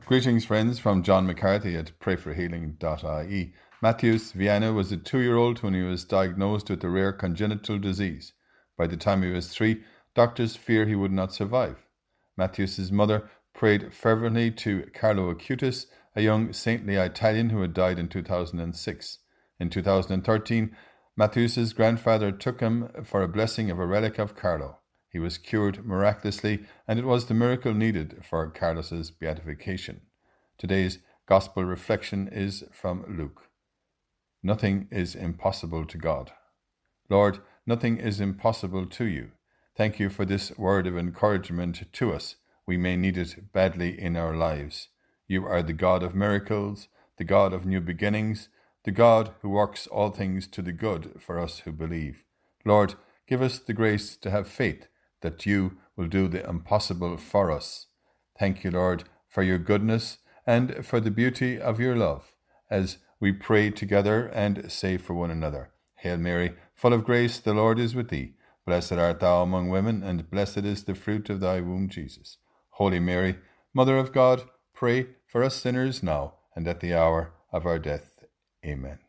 Greetings, friends, from John McCarthy at prayforhealing.ie. Matheus Vianna was a two year old when he was diagnosed with a rare congenital disease. By the time he was three, doctors fear he would not survive. Matheus's mother prayed fervently to Carlo Acutis, a young saintly Italian who had died in 2006. In 2013, Matheus's grandfather took him for a blessing of a relic of Carlo. He was cured miraculously, and it was the miracle needed for Carlos's beatification. Today's gospel reflection is from Luke. Nothing is impossible to God. Lord, nothing is impossible to you. Thank you for this word of encouragement to us. We may need it badly in our lives. You are the God of miracles, the God of new beginnings, the God who works all things to the good for us who believe. Lord, give us the grace to have faith that you will do the impossible for us. Thank you, Lord, for your goodness and for the beauty of your love, as we pray together and say for one another, Hail Mary, full of grace, the Lord is with thee. Blessed art thou among women, and blessed is the fruit of thy womb, Jesus. Holy Mary, Mother of God, pray for us sinners now and at the hour of our death. Amen.